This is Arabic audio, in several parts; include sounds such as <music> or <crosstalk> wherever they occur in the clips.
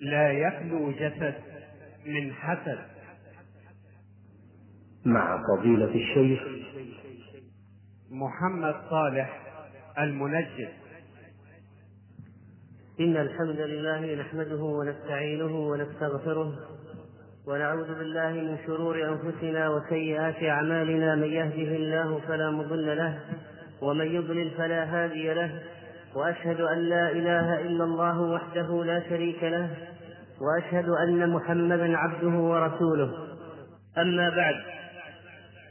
لا يخلو جسد من حسد. مع فضيلة الشيخ محمد صالح المنجد. إن الحمد لله نحمده ونستعينه ونستغفره ونعوذ بالله من شرور أنفسنا وسيئات أعمالنا. من يهده الله فلا مضل له ومن يضلل فلا هادي له. وأشهد أن لا إله إلا الله وحده لا شريك له وأشهد أن محمدا عبده ورسوله. أما بعد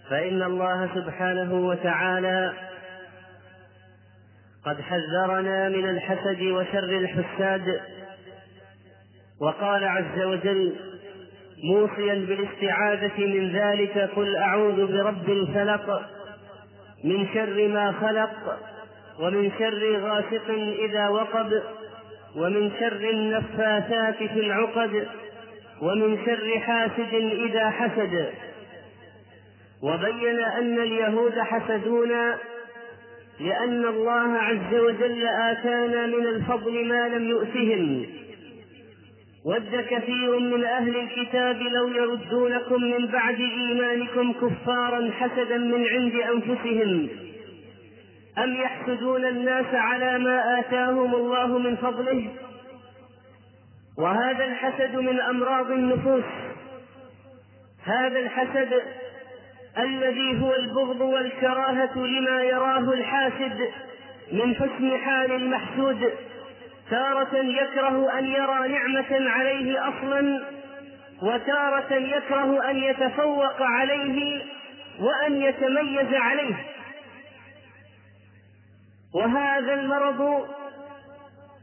فإن الله سبحانه وتعالى قد حذرنا من الحسد وشر الحساد وقال عز وجل موصيا بالاستعاذة من ذلك قل أعوذ برب الفلق من شر ما خلق ومن شر غاسق إذا وقب ومن شر النفاثات في العقد ومن شر حاسد إذا حسد. وبين أن اليهود حسدونا لأن الله عز وجل آتانا من الفضل ما لم يؤتهم. ود كثير من أهل الكتاب لو يردونكم من بعد إيمانكم كفارا حسدا من عند أنفسهم. أم يحسدون الناس على ما آتاهم الله من فضله؟ وهذا الحسد من أمراض النفوس. هذا الحسد الذي هو البغض والكراهة لما يراه الحاسد من حسن حال المحسود تارة يكره أن يرى نعمة عليه أصلا وتارة يكره أن يتفوق عليه وأن يتميز عليه. وهذا المرض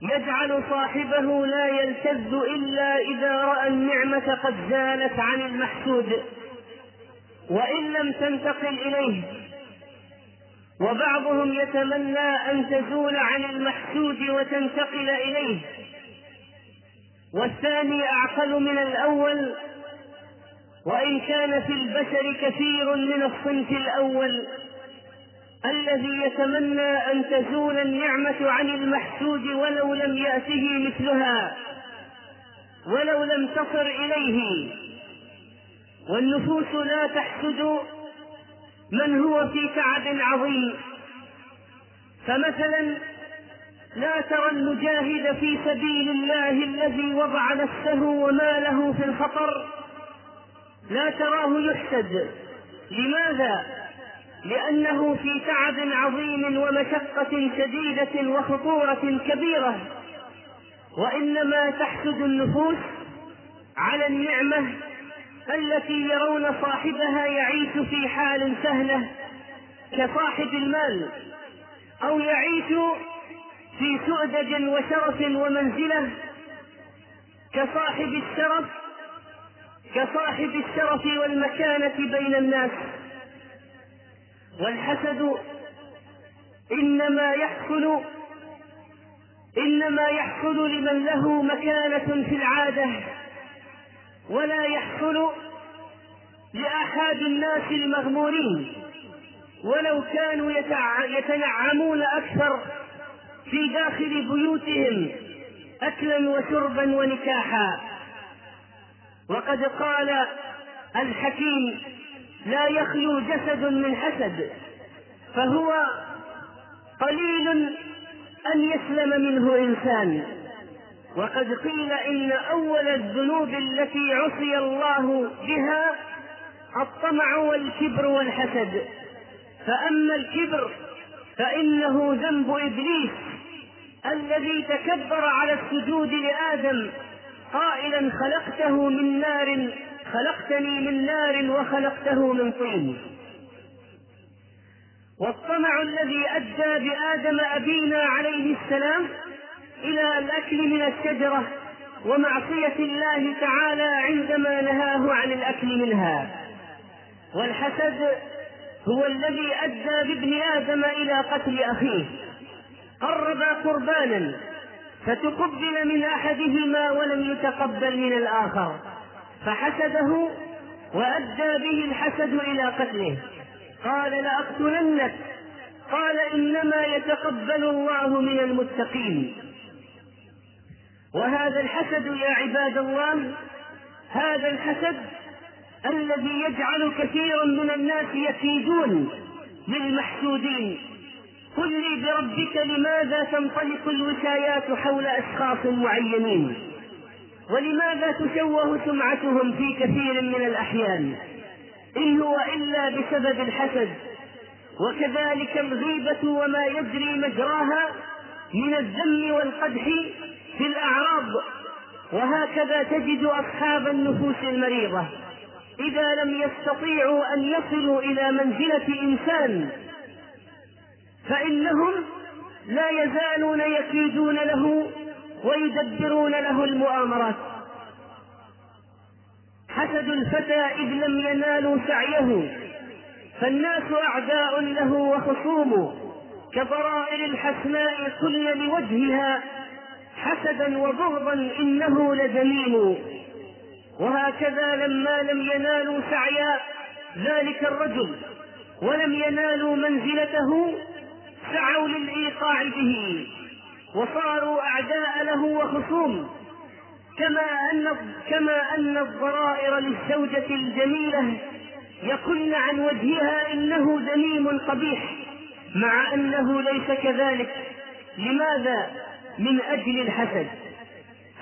يجعل صاحبه لا يلتذ إلا إذا رأى النعمة قد زالت عن المحسود وإن لم تنتقل إليه. وبعضهم يتمنى أن تزول عن المحسود وتنتقل إليه. والثاني أعقل من الأول وإن كان في البشر كثير من الصنف الأول. الذي يتمنى أن تزول النعمة عن المحسود ولو لم يأته مثلها ولو لم تصر إليه. والنفوس لا تحسد من هو في تعب عظيم. فمثلا لا ترى المجاهد في سبيل الله الذي وضع نفسه وماله في الخطر لا تراه يحسد. لماذا؟ لأنه في تعب عظيم ومشقة شديدة وخطورة كبيرة. وإنما تحسد النفوس على النعمة التي يرون صاحبها يعيش في حال سهلة كصاحب المال أو يعيش في سؤدد وشرف ومنزلة كصاحب الشرف كصاحب الشرف والمكانة بين الناس. والحسد إنما يحصل إنما يحصل لمن له مكانة في العادة ولا يحصل لآحاد الناس المغمورين. ولو كانوا يتنعمون أكثر في داخل بيوتهم أكلا وشربا ونكاحا. وقد قال الحكيم لا يخلو جسد من حسد فهو قليل أن يسلم منه إنسان. وقد قيل إن أول الذنوب التي عصي الله بها الطمع والكبر والحسد. فأما الكبر فإنه ذنب إبليس الذي تكبر على السجود لآدم قائلا خلقته من نار خلقتني من نار وخلقته من طين. والطمع الذي أدى بآدم أبينا عليه السلام إلى الأكل من الشجرة ومعصية الله تعالى عندما نهاه عن الأكل منها. والحسد هو الذي أدى بابن آدم إلى قتل أخيه. قربا قربانا فتقبل من أحدهما ولم يتقبل من الآخر. فحسده وأدى به الحسد إلى قتله. قال لأقتلنك. قال إنما يتقبل الله من المتقين. وهذا الحسد يا عباد الله هذا الحسد الذي يجعل كثيرا من الناس يكيدون للمحسودين. قل لي بربك لماذا تنطلق الوشايات حول أشخاص معينين؟ ولماذا تشوه سمعتهم في كثير من الأحيان؟ إن هو إلا بسبب الحسد وكذلك الغيبة وما يجري مجراها من الذم والقدح في الأعراض وهكذا تجد أصحاب النفوس المريضة. إذا لم يستطيعوا أن يصلوا إلى منزلة إنسان فإنهم لا يزالون يكيدون له ويدبرون له المؤامرات. حسد الفتى إذ لم ينالوا سعيه فالناس أعداء له وخصوم. كضرائر الحسناء كل لوجهها حسدا وبغضا إنه لذميم وهكذا لما لم ينالوا سعي ذلك الرجل ولم ينالوا منزلته سعوا للإيقاع به. وصاروا أعداء له وخصوم. كما أن كما أن الضرائر للزوجة الجميلة يقولن عن وجهها إنه ذميم قبيح مع أنه ليس كذلك. لماذا؟ من أجل الحسد.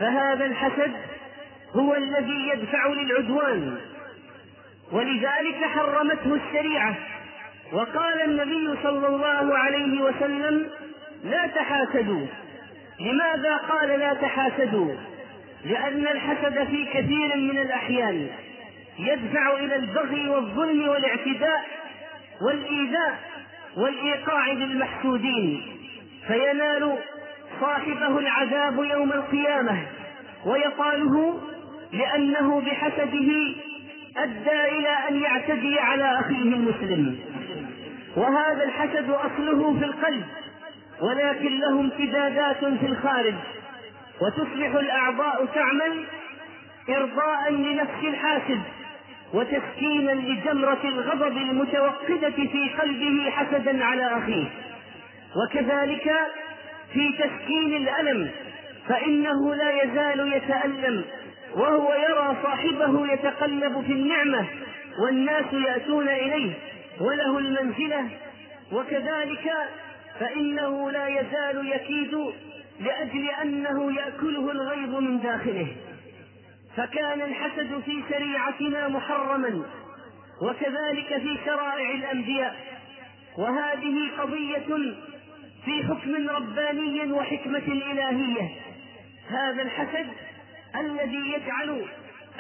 فهذا الحسد هو الذي يدفع للعدوان. ولذلك حرمته الشريعة. وقال النبي صلى الله عليه وسلم لا تحاسدوا لماذا قال لا تحاسدوا؟ لأن الحسد في كثير من الأحيان يدفع إلى البغي والظلم والاعتداء والإيذاء والإيقاع بالمحسودين فينال صاحبه العذاب يوم القيامة ويقاله لأنه بحسده أدى إلى أن يعتدي على أخيه المسلم. وهذا الحسد أصله في القلب. ولكن له امتدادات في الخارج وتصبح الأعضاء تعمل ارضاء لنفس الحاسد وتسكينا لجمرة الغضب المتوقدة في قلبه حسدا على أخيه. وكذلك في تسكين الألم فإنه لا يزال يتألم وهو يرى صاحبه يتقلب في النعمة والناس يأتون إليه وله المنزلة وكذلك فإنه لا يزال يكيد لأجل أنه يأكله الغيظ من داخله. فكان الحسد في شريعتنا محرما وكذلك في شرائع الأنبياء. وهذه قضية في حكم رباني وحكمة إلهية. هذا الحسد الذي يجعل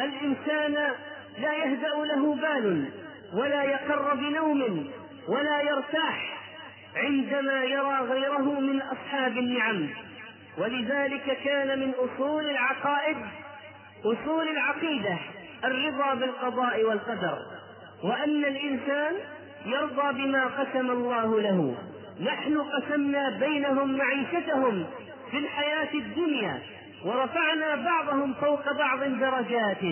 الإنسان لا يهدأ له بال ولا يقر بنوم ولا يرتاح. عندما يرى غيره من أصحاب النعم. ولذلك كان من أصول العقائد أصول العقيدة الرضا بالقضاء والقدر وأن الإنسان يرضى بما قسم الله له. نحن قسمنا بينهم معيشتهم في الحياة الدنيا ورفعنا بعضهم فوق بعض درجات.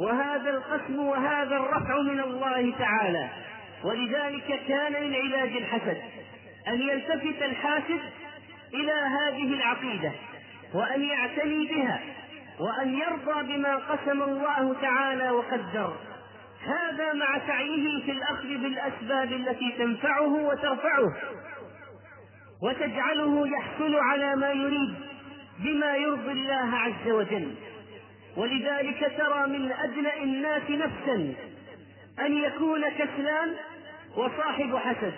وهذا القسم وهذا الرفع من الله تعالى. ولذلك كان من علاج الحسد أن يلتفت الحاسد إلى هذه العقيدة وأن يعتني بها وأن يرضى بما قسم الله تعالى وقدر. هذا مع سعيه في الأخذ بالأسباب التي تنفعه وترفعه. وتجعله يحصل على ما يريد بما يرضي الله عز وجل. ولذلك ترى من أدنى الناس نفسا أن يكون كسلان وصاحب حسد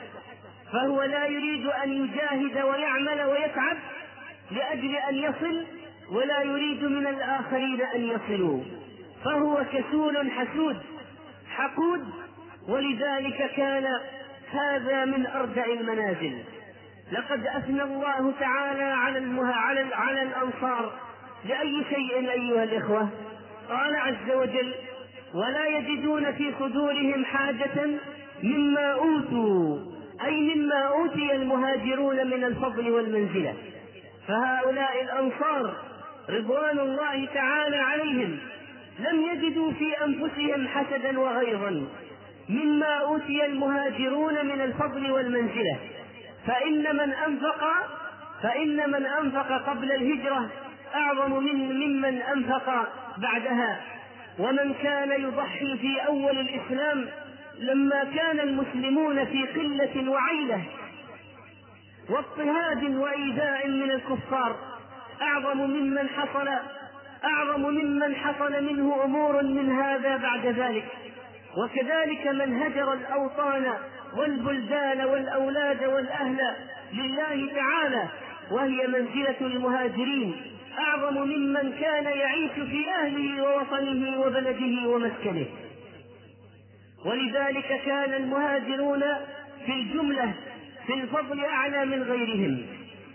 فهو لا يريد أن يجاهد ويعمل ويتعب لأجل أن يصل ولا يريد من الآخرين أن يصلوا. فهو كسول حسود حقود ولذلك كان هذا من أردع المنازل. لقد أثنى الله تعالى على على على الأنصار لأي شيء أيها الإخوة. قال عز وجل ولا يجدون في صدورهم حاجة مما أوتوا أي مما أوتي المهاجرون من الفضل والمنزلة. فهؤلاء الأنصار رضوان الله تعالى عليهم لم يجدوا في أنفسهم حسدا وغيظا مما أوتي المهاجرون من الفضل والمنزلة. فإن من أنفق فإن من أنفق قبل الهجرة أعظم من ممن أنفق بعدها. ومن كان يضحي في أول الإسلام لما كان المسلمون في قلة وعيلة واضطهاد وإيذاء من الكفار أعظم ممن حصل أعظم ممن حصل منه أمور من هذا بعد ذلك. وكذلك من هجر الأوطان والبلدان والأولاد والأهل لله تعالى وهي منزلة المهاجرين. أعظم ممن كان يعيش في أهله ووطنه وبلده ومسكنه. ولذلك كان المهاجرون في الجملة في الفضل أعلى من غيرهم.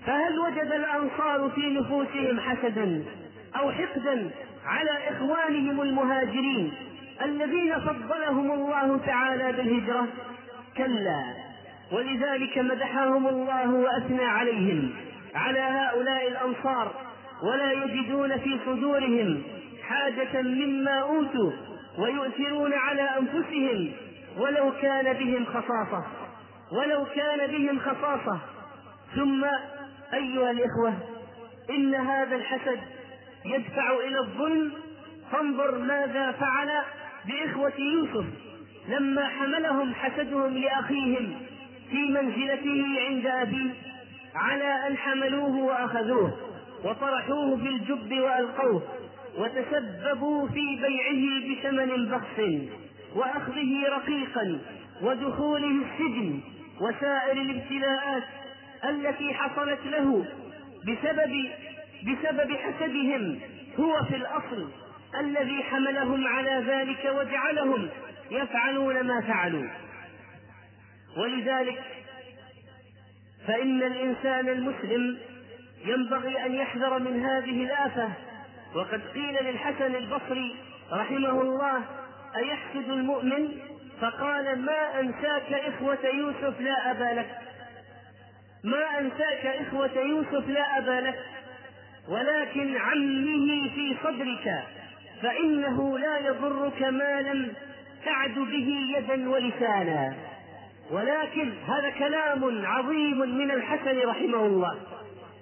فهل وجد الأنصار في نفوسهم حسدا أو حقدا على إخوانهم المهاجرين الذين فضلهم الله تعالى بالهجرة؟ كلا. ولذلك مدحهم الله وأثنى عليهم على هؤلاء الأنصار ولا يجدون في صدورهم حاجة مما أوتوا ويؤثرون على أنفسهم ولو كان بهم خصاصة ولو كان بهم خصاصة. ثم أيها الإخوة إن هذا الحسد يدفع إلى الظلم. فانظر ماذا فعل بإخوة يوسف لما حملهم حسدهم لأخيهم في منزلته عند أبيه على أن حملوه وأخذوه وطرحوه في الجب وألقوه. وتسببوا في بيعه بثمن بخس وأخذه رقيقا ودخوله السجن وسائر الابتلاءات التي حصلت له بسبب بسبب حسدهم هو في الأصل الذي حملهم على ذلك وجعلهم يفعلون ما فعلوا. ولذلك فإن الإنسان المسلم ينبغي أن يحذر من هذه الآفة وقد قيل للحسن البصري رحمه الله أيحسد المؤمن؟ فقال ما أنساك إخوة يوسف لا أبا لك. ما أنساك إخوة يوسف لا أبا لك ولكن عمه في صدرك فإنه لا يضرك ما لم تعد به يدا ولسانا. ولكن هذا كلام عظيم من الحسن رحمه الله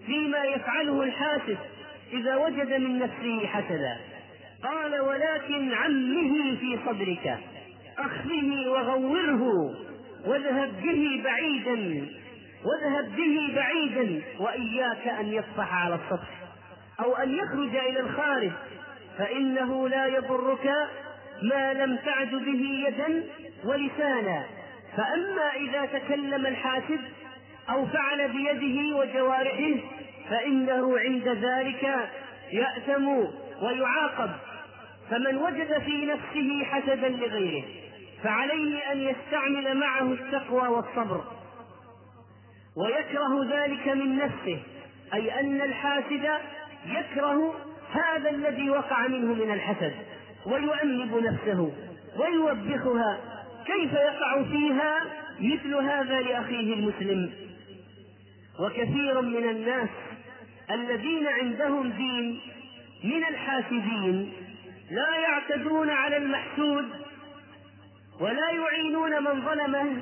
فيما يفعله الحاسد إذا وجد من نفسه حسدا. قال ولكن عمه في صدرك. أخذه وغوره. واذهب به بعيدا. واذهب به بعيدا. وإياك أن يصفح على السطح. أو أن يخرج إلى الخارج. فإنه لا يضرك ما لم تعد به يدا ولسانا. فأما إذا تكلم الحاسد أو فعل بيده وجوارحه فإنه عند ذلك يأثم ويعاقب فمن وجد في نفسه حسدا لغيره فعليه أن يستعمل معه التقوى والصبر ويكره ذلك من نفسه أي أن الحاسد يكره هذا الذي وقع منه من الحسد ويؤنب نفسه ويوبخها كيف يقع فيها مثل هذا لأخيه المسلم. وكثير من الناس الذين عندهم دين من الحاسدين لا يعتدون على المحسود ولا يعينون من ظلمه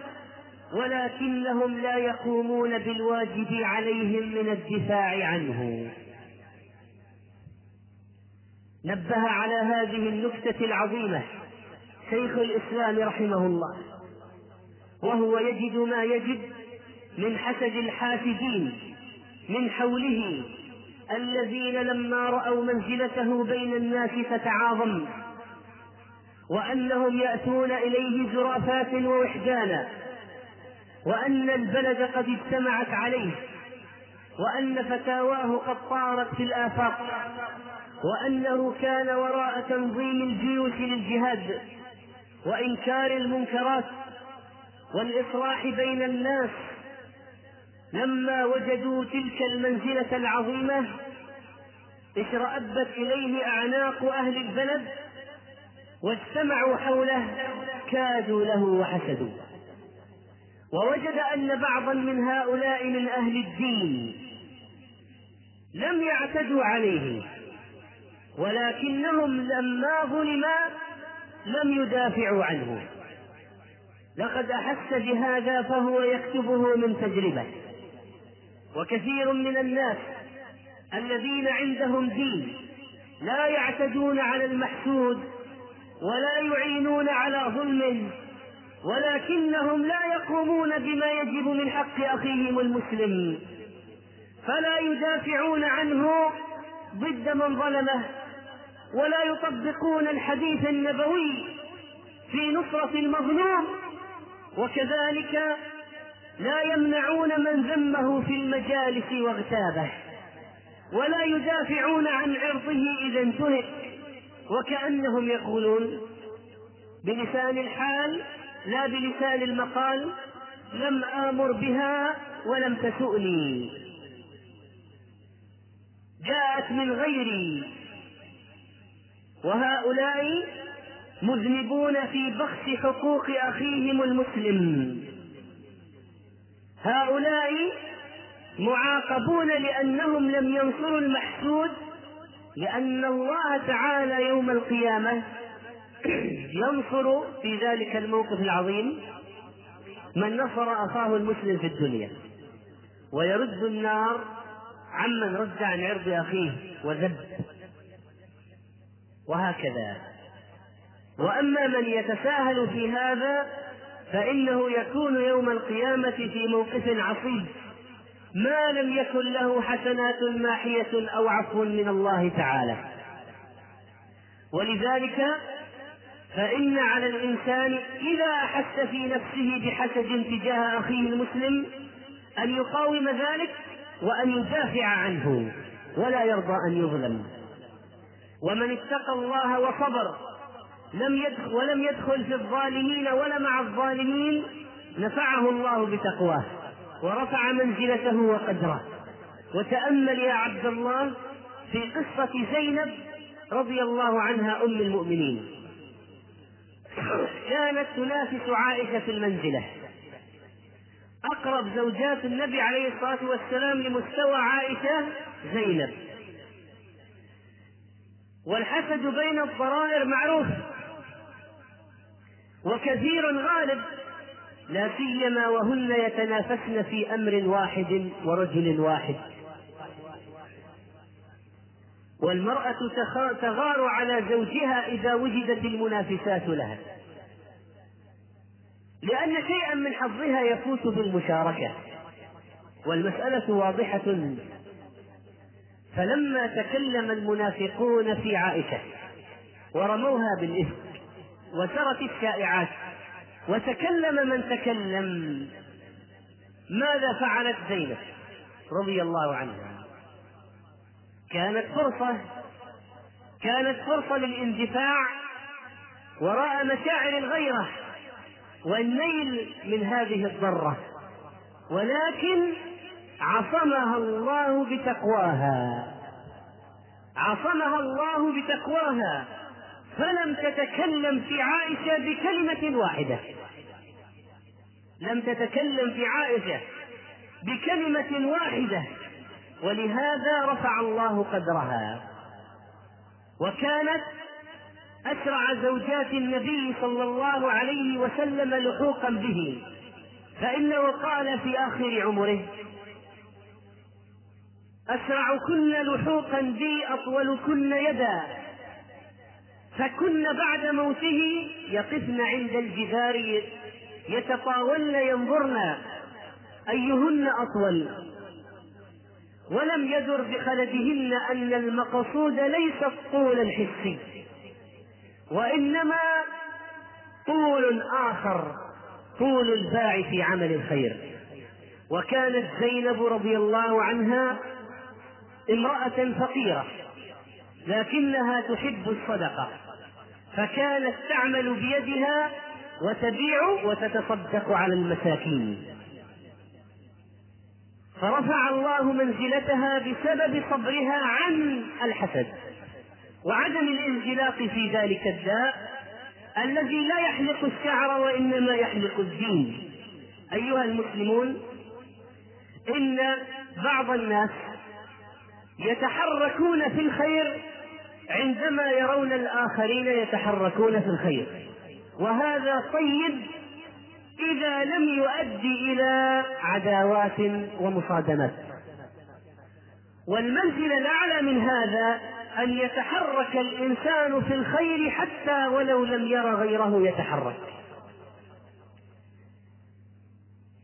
ولكنهم لا يقومون بالواجب عليهم من الدفاع عنه. نبه على هذه النكتة العظيمة شيخ الإسلام رحمه الله وهو يجد ما يجد من حسد الحاسدين. من حوله الذين لما رأوا منزلته بين الناس فتعاظم وأنهم يأتون إليه زرافات ووحدانا وأن البلد قد اجتمعت عليه وأن فتاواه قد طارت في الآفاق وأنه كان وراء تنظيم الجيوش للجهاد وإنكار المنكرات والإصلاح بين الناس لما وجدوا تلك المنزلة العظيمة اشرأبت إليه أعناق أهل البلد واجتمعوا حوله كادوا له وحسدوا. ووجد أن بعضا من هؤلاء من أهل الدين لم يعتدوا عليه ولكنهم لما ظلم لم يدافعوا عنه. لقد أحس بهذا فهو يكتبه من تجربة. وكثير من الناس الذين عندهم دين لا يعتدون على المحسود ولا يعينون على ظلمه ولكنهم لا يقومون بما يجب من حق أخيهم المسلم. فلا يدافعون عنه ضد من ظلمه ولا يطبقون الحديث النبوي في نصرة المظلوم. وكذلك لا يمنعون من ذمه في المجالس واغتابه ولا يدافعون عن عرضه إذا انتهك وكأنهم يقولون بلسان الحال لا بلسان المقال لم آمر بها ولم تسؤني. جاءت من غيري. وهؤلاء مذنبون في بخس حقوق أخيهم المسلم. هؤلاء معاقبون لأنهم لم ينصروا المحسود لأن الله تعالى يوم القيامة ينصر في ذلك الموقف العظيم من نصر أخاه المسلم في الدنيا ويرد النار عمن رد عن عرض أخيه وذب. وهكذا. وأما من يتساهل في هذا فإنه يكون يوم القيامة في موقف عصيب. ما لم يكن له حسنات ماحية أو عفو من الله تعالى. ولذلك فإن على الإنسان إذا أحس في نفسه بحسد تجاه أخيه المسلم أن يقاوم ذلك وأن يدافع عنه ولا يرضى أن يظلم. ومن اتقى الله وصبر لم يدخل ولم يدخل في الظالمين ولا مع الظالمين نفعه الله بتقواه ورفع منزلته وقدره. وتأمل يا عبد الله في قصة زينب رضي الله عنها أم المؤمنين. كانت تنافس عائشة في المنزلة. أقرب زوجات النبي عليه الصلاة والسلام لمستوى عائشة زينب. والحسد بين الضرائر معروف. وكثير غالب لا سيما وهن يتنافسن في أمر واحد ورجل واحد. والمرأة تغار على زوجها إذا وجدت المنافسات لها. لأن شيئا من حظها يفوت بالمشاركة. والمسألة واضحة. فلما تكلم المنافقون في عائشة ورموها بالإفك وسرت الشائعات وتكلم من تكلم. ماذا فعلت زينب رضي الله عنها؟ كانت فرصة كانت فرصة للاندفاع وراء مشاعر الغيرة والنيل من هذه الضرة ولكن عصمها الله بتقواها. عصمها الله بتقواها. فلم تتكلم في عائشة بكلمة واحدة. لم تتكلم في عائشة بكلمة واحدة. ولهذا رفع الله قدرها. وكانت أسرع زوجات النبي صلى الله عليه وسلم لحوقا به. فإنه قال في آخر عمره أسرعكن لحوقا بي أطولكن يدا. فكن بعد موته يقفن عند الجدار يتطاولن ينظرن أيهن أطول. ولم يدر بخلدهن أن المقصود ليس الطول الحسي وإنما طول آخر طول الباع في عمل الخير. وكانت زينب رضي الله عنها امرأة فقيرة لكنها تحب الصدقة. فكانت تعمل بيدها وتبيع وتتصدق على المساكين. فرفع الله منزلتها بسبب صبرها عن الحسد وعدم الانزلاق في ذلك الداء الذي لا يحلق الشعر وإنما يحلق الدين. أيها المسلمون إن بعض الناس يتحركون في الخير عندما يرون الآخرين يتحركون في الخير. وهذا طيب إذا لم يؤدي إلى عداوات ومصادمات. والمنزلة الأعلى من هذا أن يتحرك الإنسان في الخير حتى ولو لم ير غيره يتحرك.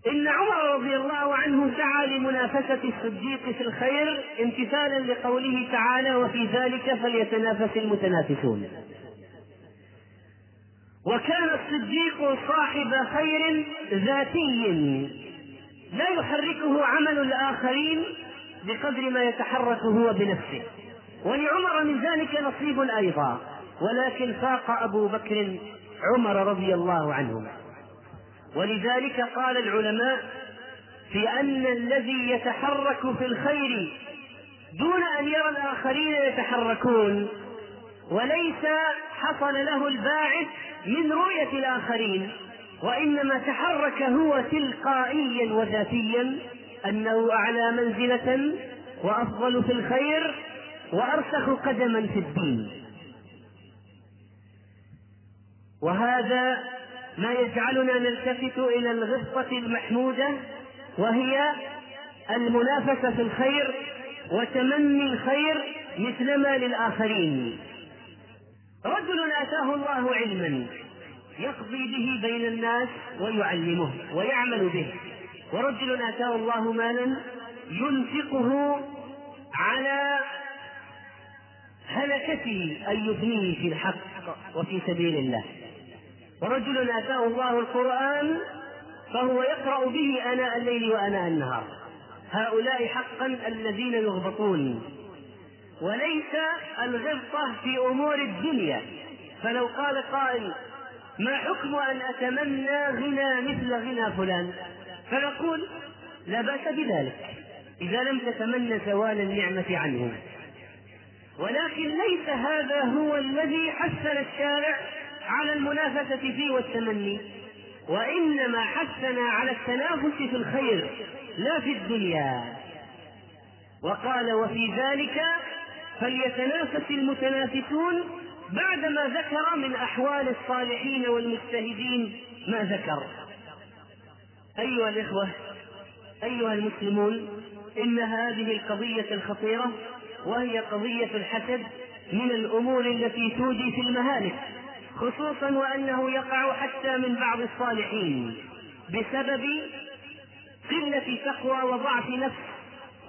إن عمر رضي الله عنه سعى لمنافسة الصديق في الخير امتثالا لقوله تعالى وفي ذلك فليتنافس المتنافسون. وكان الصديق صاحب خير ذاتي لا يحركه عمل الآخرين بقدر ما يتحرك هو بنفسه. ولعمر من ذلك نصيب أيضا ولكن فاق أبو بكر عمر رضي الله عنه ولذلك قال العلماء في أن الذي يتحرك في الخير دون أن يرى الآخرين يتحركون وليس حصل له الباعث من رؤية الآخرين وإنما تحرك هو تلقائيا وذاتيا أنه أعلى منزلة وأفضل في الخير وأرسخ قدما في الدين. وهذا ما يجعلنا نلتفت إلى الغبطة المحمودة وهي المنافسة في الخير وتمني الخير مثلما للآخرين. رجل آتاه الله علما يقضي به بين الناس ويعلمه ويعمل به. ورجل آتاه الله مالا ينفقه على هلكته أن يبنيه في الحق وفي سبيل الله. ورجل آتاه الله القرآن فهو يقرأ به آناء الليل وآناء النهار. هؤلاء حقا الذين يغبطون. وليس الغبطة في أمور الدنيا. فلو قال قائل ما حكم أن أتمنى غنى مثل غنى فلان؟ فنقول لا بأس بذلك إذا لم تتمنى زوال النعمة عنه. ولكن ليس هذا هو الذي حثنا الشارع على المنافسة فيه والتمني. وإنما حثنا على التنافس في الخير لا في الدنيا. وقال وفي ذلك فليتنافس المتنافسون بعدما ذكر من أحوال الصالحين والمجتهدين ما ذكر. أيها الإخوة أيها المسلمون إن هذه القضية الخطيرة وهي قضية الحسد من الأمور التي تودي في المهالك. خصوصا وأنه يقع حتى من بعض الصالحين بسبب قلة تقوى وضعف نفس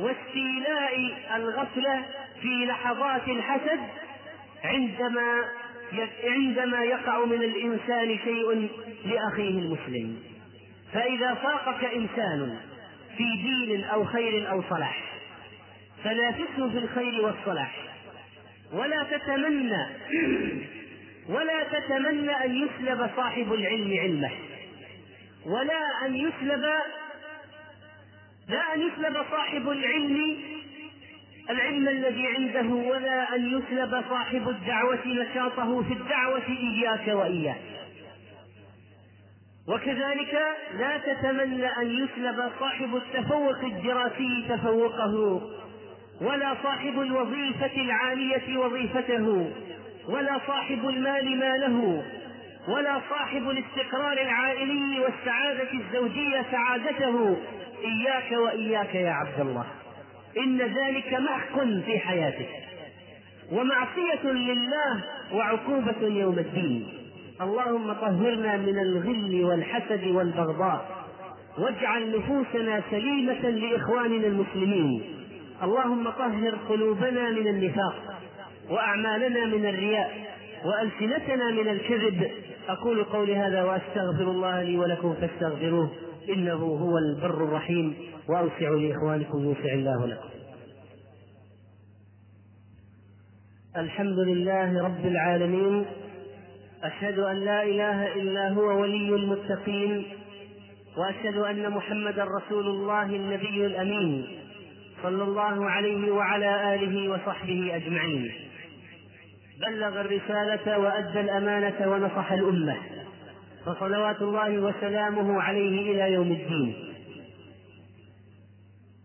واستيلاء الغفلة في لحظات الحسد عندما عندما يقع من الإنسان شيء لأخيه المسلم. فإذا فاقك إنسان في دين أو خير أو صلاح فنافسه في الخير والصلاح. ولا تتمنى ولا تتمنى أن يسلب صاحب العلم علمه. ولا أن يسلب لا أن يسلب صاحب العلم العلم الذي عنده ولا أن يسلب صاحب الدعوة نشاطه في الدعوة إياك وإياك. وكذلك لا تتمنى أن يسلب صاحب التفوق الدراسي تفوقه ولا صاحب الوظيفة العالية وظيفته. ولا صاحب المال ماله ولا صاحب الاستقرار العائلي والسعادة الزوجية سعادته. إياك وإياك يا عبد الله. إن ذلك محق في حياتك. ومعصية لله وعقوبة يوم الدين. اللهم طهرنا من الغل والحسد والبغضاء. واجعل نفوسنا سليمة لإخواننا المسلمين. اللهم طهر قلوبنا من النفاق. وأعمالنا من الرياء وألسنتنا من الكذب. أقول قولي هذا وأستغفر الله لي ولكم فاستغفروه. إنه هو البر الرحيم. وأوسعوا لإخوانكم يوسع الله لكم. الحمد لله رب العالمين. أشهد أن لا إله إلا هو ولي المتقين. وأشهد أن محمدا رسول الله النبي الأمين. صلى الله عليه وعلى آله وصحبه أجمعين. بلغ الرسالة وأدى الأمانة ونصح الأمة. فصلوات الله وسلامه عليه إلى يوم الدين.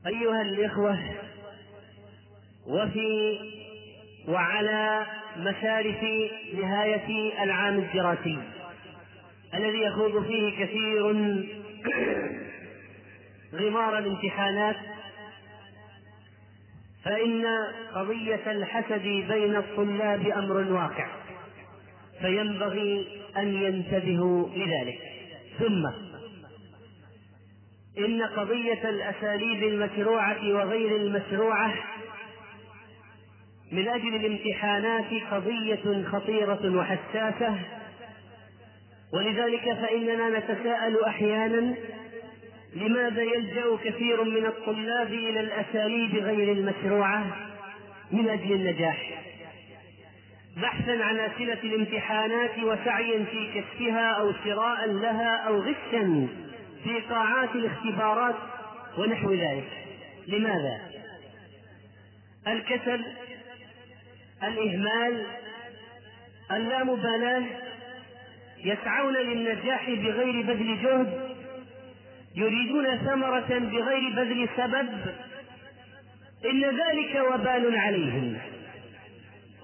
أيها الإخوة وفي وعلى مشارف نهاية العام الدراسي الذي يخوض فيه كثير <coughs> غمار الامتحانات فإن قضية الحسد بين الطلاب أمر واقع فينبغي أن ينتبهوا لذلك. ثم إن قضية الأساليب المشروعة وغير المشروعة من أجل الامتحانات قضية خطيرة وحساسة ولذلك فإننا نتساءل أحيانا لماذا يلجأ كثير من الطلاب إلى الأساليب غير المشروعة؟ من أجل النجاح. بحثا عن أسئلة الامتحانات وسعيا في كشفها أو شراء لها أو غشا في قاعات الاختبارات ونحو ذلك. لماذا؟ الكسل الإهمال اللامبالاة يسعون للنجاح بغير بذل جهد يريدون ثمرة بغير بذل سبب إن ذلك وبال عليهم.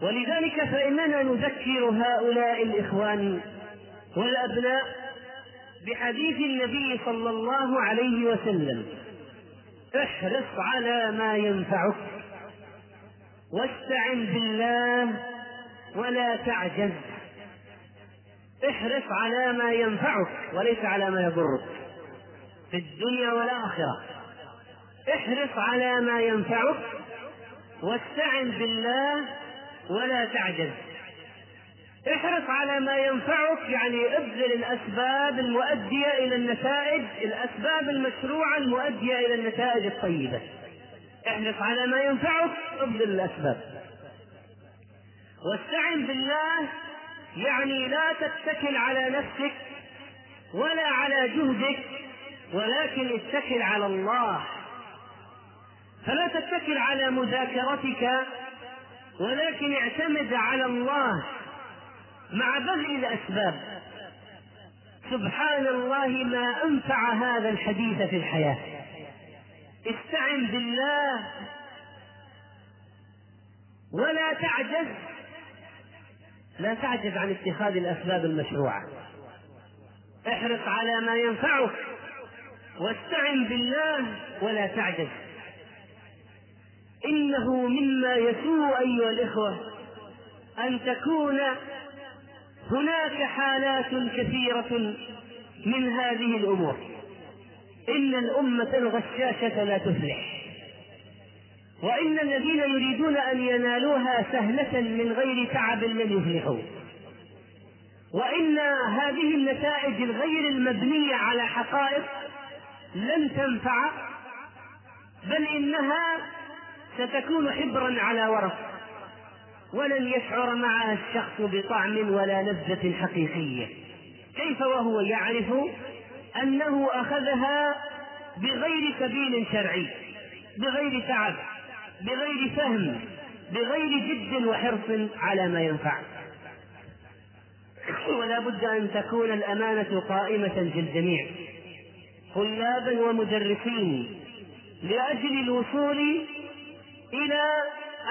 ولذلك فإننا نذكر هؤلاء الإخوان والأبناء بحديث النبي صلى الله عليه وسلم احرص على ما ينفعك واستعن بالله ولا تعجز. احرص على ما ينفعك وليس على ما يضرك. في الدنيا والآخرة. احرص على ما ينفعك واستعن بالله ولا تعجز. احرص على ما ينفعك يعني ابذل الأسباب المؤدية إلى النتائج الأسباب المشروعة المؤدية إلى النتائج الطيبة. احرص على ما ينفعك ابذل الأسباب. واستعن بالله يعني لا تتكل على نفسك ولا على جهدك ولكن اتكل على الله. فلا تتكل على مذاكرتك ولكن اعتمد على الله مع بذل الأسباب. سبحان الله ما أنفع هذا الحديث في الحياة. استعن بالله ولا تعجز. لا تعجز عن اتخاذ الأسباب المشروعة. احرص على ما ينفعك. واستعن بالله ولا تعجز إنه مما يسوء أيها الإخوة أن تكون هناك حالات كثيرة من هذه الأمور. إن الأمة الغشاشة لا تفلح. وإن الذين يريدون أن ينالوها سهلة من غير تعب لن يفلحوا. وإن هذه النتائج الغير المبنية على حقائق لن تنفع بل إنها ستكون حبرا على ورق ولن يشعر معها الشخص بطعم ولا لذة حقيقية. كيف وهو يعرف أنه أخذها بغير سبيل شرعي بغير تعب بغير فهم بغير جد وحرص على ما ينفع؟ ولا بد أن تكون الأمانة قائمة في الجميع. طلابا ومدرسين لأجل الوصول إلى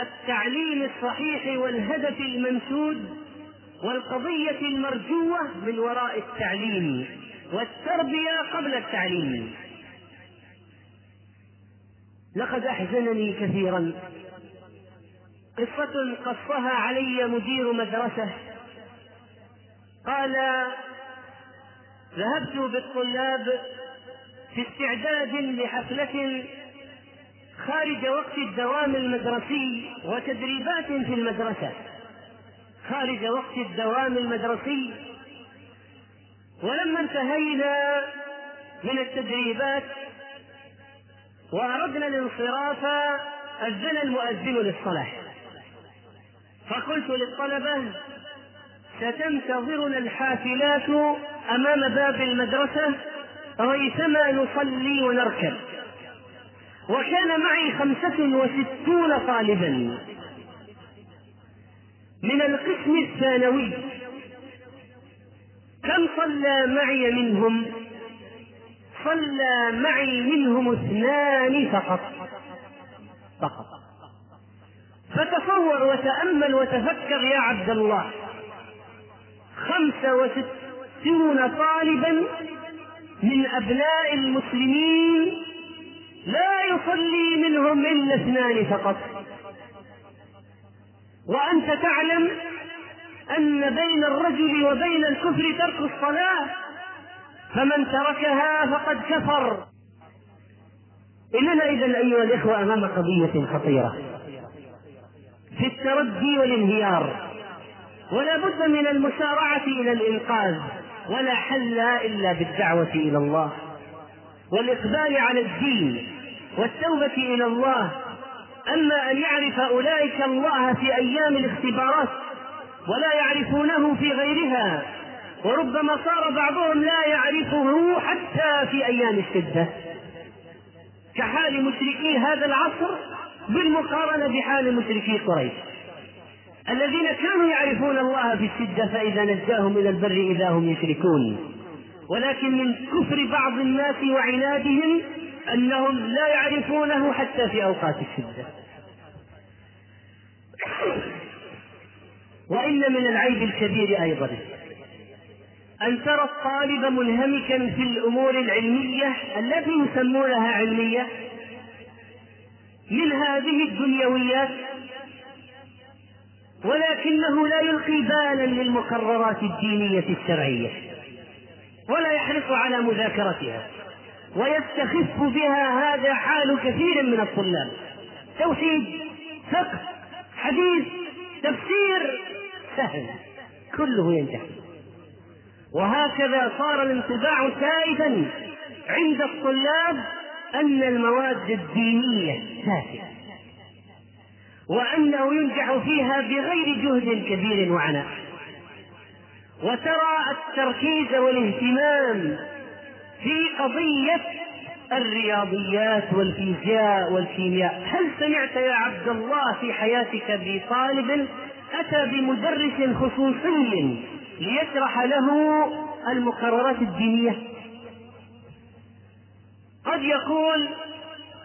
التعليم الصحيح والهدف المنشود والقضية المرجوة من وراء التعليم والتربية قبل التعليم. لقد أحزنني كثيرا. قصة قصها علي مدير مدرسة. قال ذهبت بالطلاب في استعداد لحفلة خارج وقت الدوام المدرسي وتدريبات في المدرسة. خارج وقت الدوام المدرسي. ولما انتهينا من التدريبات وأردنا الانصراف أذن المؤذن للصلاة. فقلت للطلبة ستنتظرنا الحافلات أمام باب المدرسة ريثما نصلي ونركب. وكان معي خمسة وستون طالبا. من القسم الثانوي كم صلى معي منهم؟ صلى معي منهم اثنان فقط. فقط. فتصور وتأمل وتفكر يا عبد الله. خمسة وستون طالبا من أبناء المسلمين لا يصلي منهم إلا اثنان فقط. وأنت تعلم أن بين الرجل وبين الكفر ترك الصلاة فمن تركها فقد كفر. إننا إذا أيها الإخوة أمام قضية خطيرة في التردي والانهيار ولا بد من المسارعة إلى الإنقاذ. ولا حل إلا بالدعوة إلى الله والإقبال على الدين والتوبة إلى الله. أما أن يعرف أولئك الله في أيام الاختبارات ولا يعرفونه في غيرها وربما صار بعضهم لا يعرفه حتى في أيام الشدة. كحال مشركي هذا العصر بالمقارنة بحال مشركي قريش. الذين كانوا يعرفون الله في الشدة فإذا نجاهم إلى البر إذا هم يشركون. ولكن من كفر بعض الناس وعنادهم أنهم لا يعرفونه حتى في أوقات الشدة. وإن من العيب الكبير أيضا أن ترى الطالب منهمكا في الأمور العلمية التي يسمونها علمية من هذه الدنيويات ولكنه لا يلقي بالا للمقررات الدينية الشرعية ولا يحرص على مذاكرتها ويستخف بها هذا حال كثير من الطلاب. توحيد فقه حديث تفسير سهل كله ينجح وهكذا صار الانطباع سائدا عند الطلاب أن المواد الدينية تافهة وأنه ينجح فيها بغير جهد كبير وعناء. وترى التركيز والاهتمام في قضية الرياضيات والفيزياء والكيمياء. هل سمعت يا عبد الله في حياتك بطالب أتى بمدرس خصوصي ليشرح له المقررات الدينية؟ قد يقول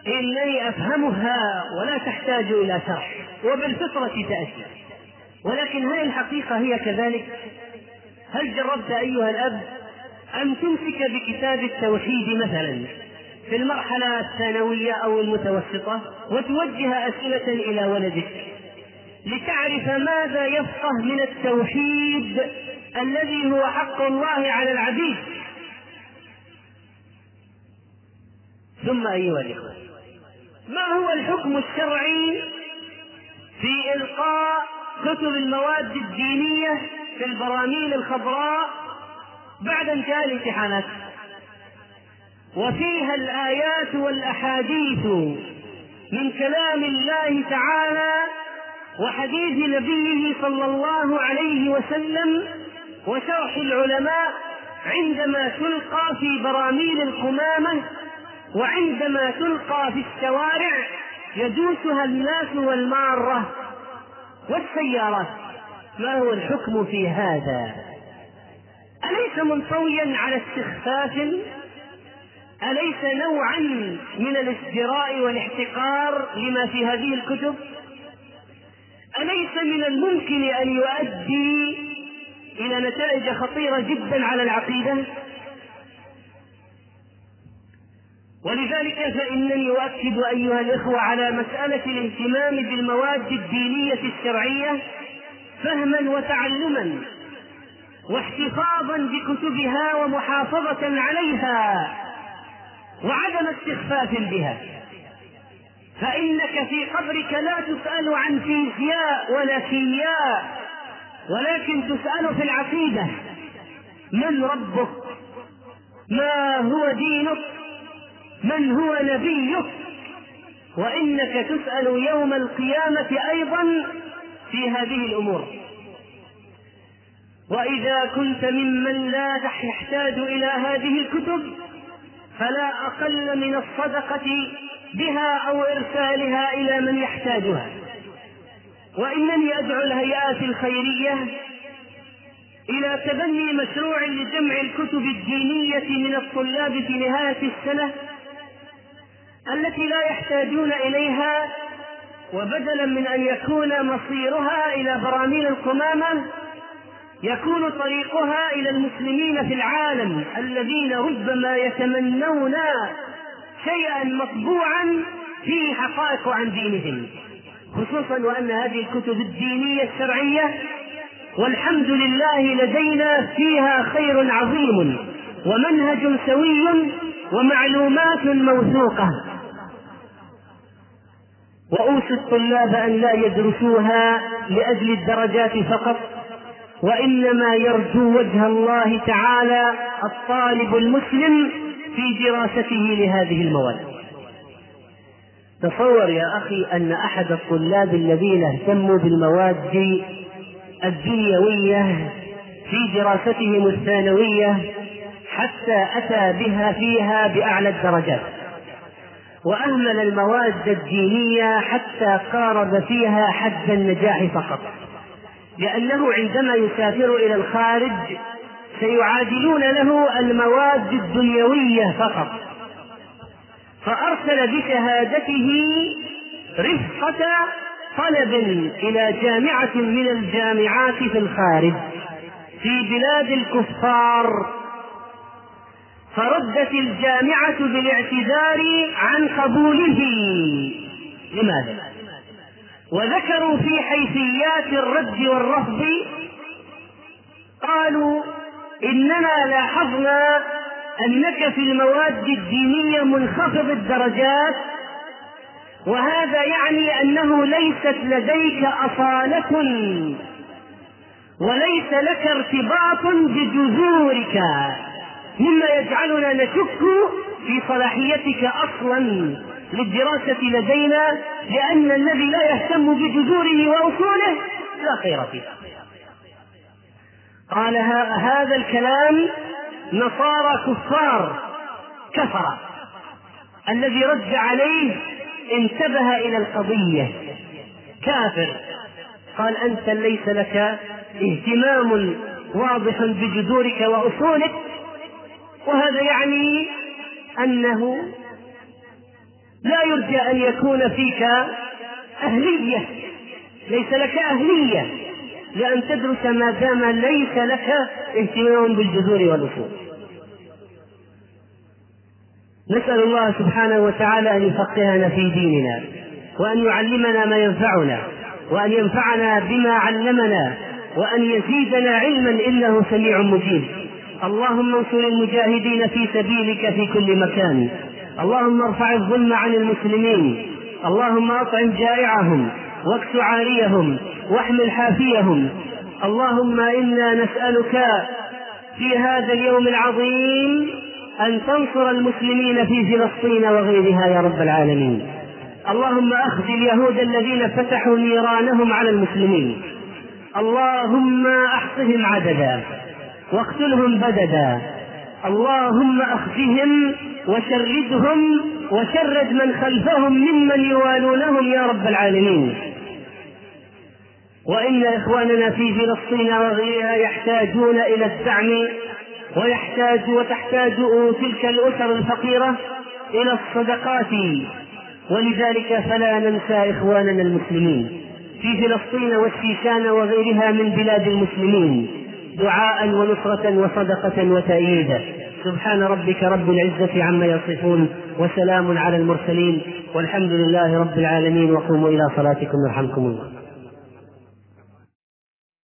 إنني أفهمها ولا تحتاج إلى شرح. وبالفطرة تأتي. ولكن هل الحقيقة هي كذلك؟ هل جربت أيها الأب أن تمسك بكتاب التوحيد مثلا في المرحلة الثانوية أو المتوسطة وتوجه أسئلة إلى ولدك لتعرف ماذا يفقه من التوحيد الذي هو حق الله على العبيد؟ ثم أيها الإخوة ما هو الحكم الشرعي في إلقاء كتب المواد الدينية في البراميل الخضراء بعد انتهاء الامتحانات؟ وفيها الآيات والأحاديث من كلام الله تعالى وحديث نبيه صلى الله عليه وسلم وشرح العلماء عندما تلقى في براميل القمامة وعندما تلقى في الشوارع يدوسها الناس والمارة والسيارات ما هو الحكم في هذا؟ أليس منطويا على استخفاف؟ أليس نوعا من الازدراء والاحتقار لما في هذه الكتب؟ أليس من الممكن أن يؤدي إلى نتائج خطيرة جدا على العقيدة؟ ولذلك فإنني أؤكد أيها الإخوة على مسألة الاهتمام بالمواد الدينية الشرعية فهما وتعلما واحتفاظا بكتبها ومحافظة عليها وعدم استخفاف بها. فإنك في قبرك لا تسأل عن فيزياء ولا كيمياء ولكن تسأل في العقيدة من ربك؟ ما هو دينك؟ من هو نبيك؟ وإنك تسأل يوم القيامة أيضا في هذه الأمور. وإذا كنت ممن لا يحتاج إلى هذه الكتب فلا أقل من الصدقة بها أو إرسالها إلى من يحتاجها. وإنني أدعو الهيئات الخيرية إلى تبني مشروع لجمع الكتب الدينية من الطلاب في نهاية السنة التي لا يحتاجون إليها وبدلا من أن يكون مصيرها إلى براميل القمامة يكون طريقها إلى المسلمين في العالم الذين ربما يتمنون شيئا مطبوعا فيه حقائق عن دينهم خصوصا وأن هذه الكتب الدينية الشرعية والحمد لله لدينا فيها خير عظيم ومنهج سوي ومعلومات موثوقة. وأوصي الطلاب أن لا يدرسوها لأجل الدرجات فقط وإنما يرجو وجه الله تعالى الطالب المسلم في دراسته لهذه المواد. تصور يا أخي أن أحد الطلاب الذين اهتموا بالمواد الدنيوية في دراستهم الثانوية حتى أتى بها فيها بأعلى الدرجات. وأهمل المواد الدينية حتى قارب فيها حد النجاح فقط. لأنه عندما يسافر إلى الخارج سيعادلون له المواد الدنيوية فقط. فأرسل بشهادته رفقة طلب إلى جامعة من الجامعات في الخارج في بلاد الكفار. فردت الجامعة بالاعتذار عن قبوله لماذا؟ وذكروا في حيثيات الرد والرفض قالوا إننا لاحظنا أنك في المواد الدينية منخفض الدرجات وهذا يعني أنه ليست لديك أصالة وليس لك ارتباط بجذورك مما يجعلنا نشك في صلاحيتك أصلا للدراسة لدينا لأن الذي لا يهتم بجذوره وأصوله لا خير فيه. قال هذا الكلام نصارى كفار كفر. الذي رد عليه انتبه إلى القضية. كافر. قال أنت ليس لك اهتمام واضح بجذورك وأصولك وهذا يعني أنه لا يرجى أن يكون فيك أهلية ليس لك أهلية لأن تدرس ما دام ليس لك اهتمام بالجذور والأصول نسأل الله سبحانه وتعالى أن يفقهنا في ديننا وأن يعلمنا ما ينفعنا وأن ينفعنا بما علمنا وأن يزيدنا علما إنه سميع مجيب. اللهم انصر المجاهدين في سبيلك في كل مكان. اللهم ارفع الظلم عن المسلمين. اللهم أطعم جائعهم واكس عاريهم واحمل حافيهم. اللهم إنا نسألك في هذا اليوم العظيم أن تنصر المسلمين في فلسطين وغيرها يا رب العالمين. اللهم أخذ اليهود الذين فتحوا نيرانهم على المسلمين. اللهم أحصهم عددا. واقتلهم بددا. اللهم أخزهم وشردهم وشرد من خلفهم ممن يوالونهم يا رب العالمين. وإن إخواننا في فلسطين وغيرها يحتاجون إلى الدعم ويحتاج وتحتاج تلك الأسر الفقيرة إلى الصدقات. ولذلك فلا ننسى إخواننا المسلمين في فلسطين والشيشان وغيرها من بلاد المسلمين. دعاء ونصرة وصدقة وتأييدا سبحان ربك رب العزة عما يصفون وسلام على المرسلين والحمد لله رب العالمين. وقوموا إلى صلاتكم يرحمكم الله.